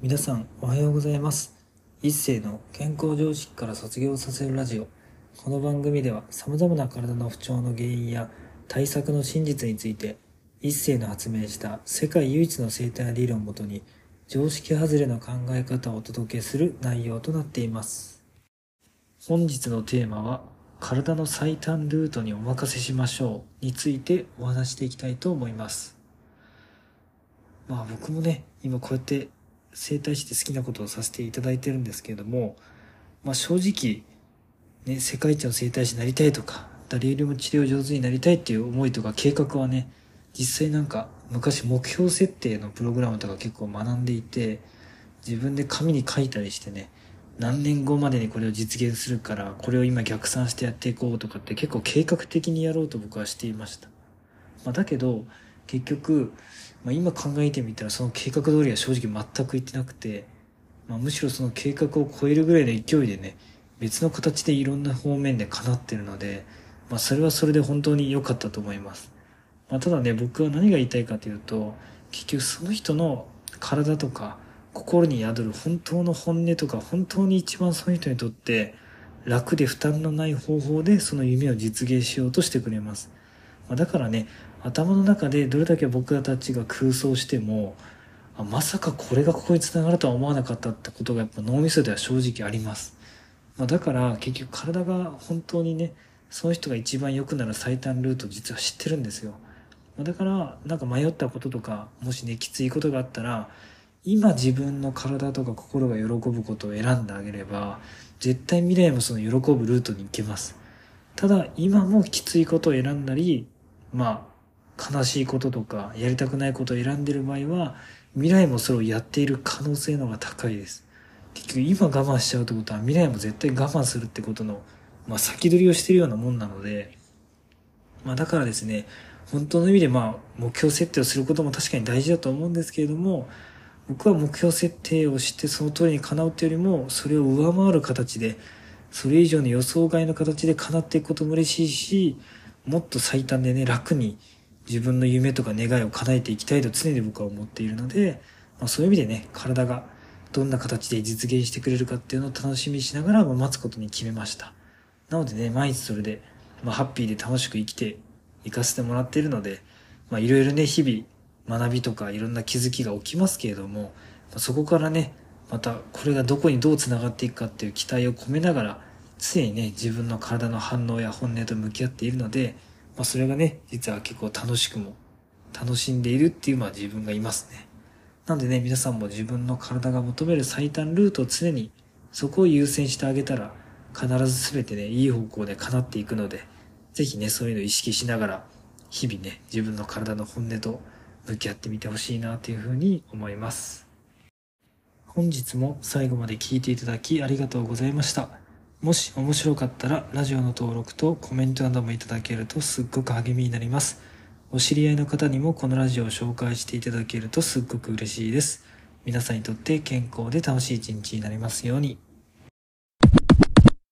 皆さんおはようございます。一世の健康常識から卒業させるラジオ。この番組では様々な体の不調の原因や対策の真実について一世の発明した世界唯一の生態理論をもとに常識外れの考え方をお届けする内容となっています。本日のテーマは体の最短ルートにお任せしましょうについてお話していきたいと思います。まあ僕もね今こうやって整体して好きなことをさせていただいてるんですけれども、まあ、正直、ね、世界一の整体師になりたいとか誰よりも治療上手になりたいっていう思いとか計画はね実際なんか昔目標設定のプログラムとか結構学んでいて自分で紙に書いたりしてね何年後までにこれを実現するからこれを今逆算してやっていこうとかって結構計画的にやろうと僕はしていました、まあ、だけど結局まあ、今考えてみたらその計画通りは正直全くいってなくて、まあ、むしろその計画を超えるぐらいの勢いでね別の形でいろんな方面で叶ってるので、まあ、それはそれで本当に良かったと思います、まあ、ただね僕は何が言いたいかというと結局その人の体とか心に宿る本当の本音とか本当に一番その人にとって楽で負担のない方法でその夢を実現しようとしてくれます。まあ、だからね、頭の中でどれだけ僕たちが空想してもあまさかこれがここにつながるとは思わなかったってことがやっぱ脳みそでは正直あります、まあ、だから結局体が本当にねその人が一番良くなる最短ルート実は知ってるんですよ。だからなんか迷ったこととかもしねきついことがあったら今自分の体とか心が喜ぶことを選んであげれば絶対未来もその喜ぶルートに行けます。ただ今もきついことを選んだりまあ悲しいこととかやりたくないことを選んでる場合は未来もそれをやっている可能性の方が高いです。結局今我慢しちゃうってことは未来も絶対我慢するってことの、まあ、先取りをしているようなもんなので、まあ、だからですね本当の意味でまあ目標設定をすることも確かに大事だと思うんですけれども僕は目標設定をしてその通りに叶うというよりもそれを上回る形でそれ以上の予想外の形で叶っていくことも嬉しいしもっと最短でね楽に自分の夢とか願いを叶えていきたいと常に僕は思っているので、まあ、そういう意味でね、体がどんな形で実現してくれるかっていうのを楽しみにしながらま待つことに決めました。なのでね、毎日それで、まあ、ハッピーで楽しく生きていかせてもらっているので、まあ、いろいろね、日々学びとかいろんな気づきが起きますけれども、まあ、そこからね、またこれがどこにどう繋がっていくかっていう期待を込めながら、常にね、自分の体の反応や本音と向き合っているので、まあ、それがね、実は結構楽しくも、楽しんでいるっていうまあ自分がいますね。なんでね、皆さんも自分の体が求める最短ルートを常に、そこを優先してあげたら、必ず全てね、いい方向で叶っていくので、ぜひね、そういうのを意識しながら、日々ね、自分の体の本音と向き合ってみてほしいなというふうに思います。本日も最後まで聞いていただきありがとうございました。もし面白かったらラジオの登録とコメントなどもいただけるとすっごく励みになります。お知り合いの方にもこのラジオを紹介していただけるとすっごく嬉しいです。皆さんにとって健康で楽しい一日になりますように。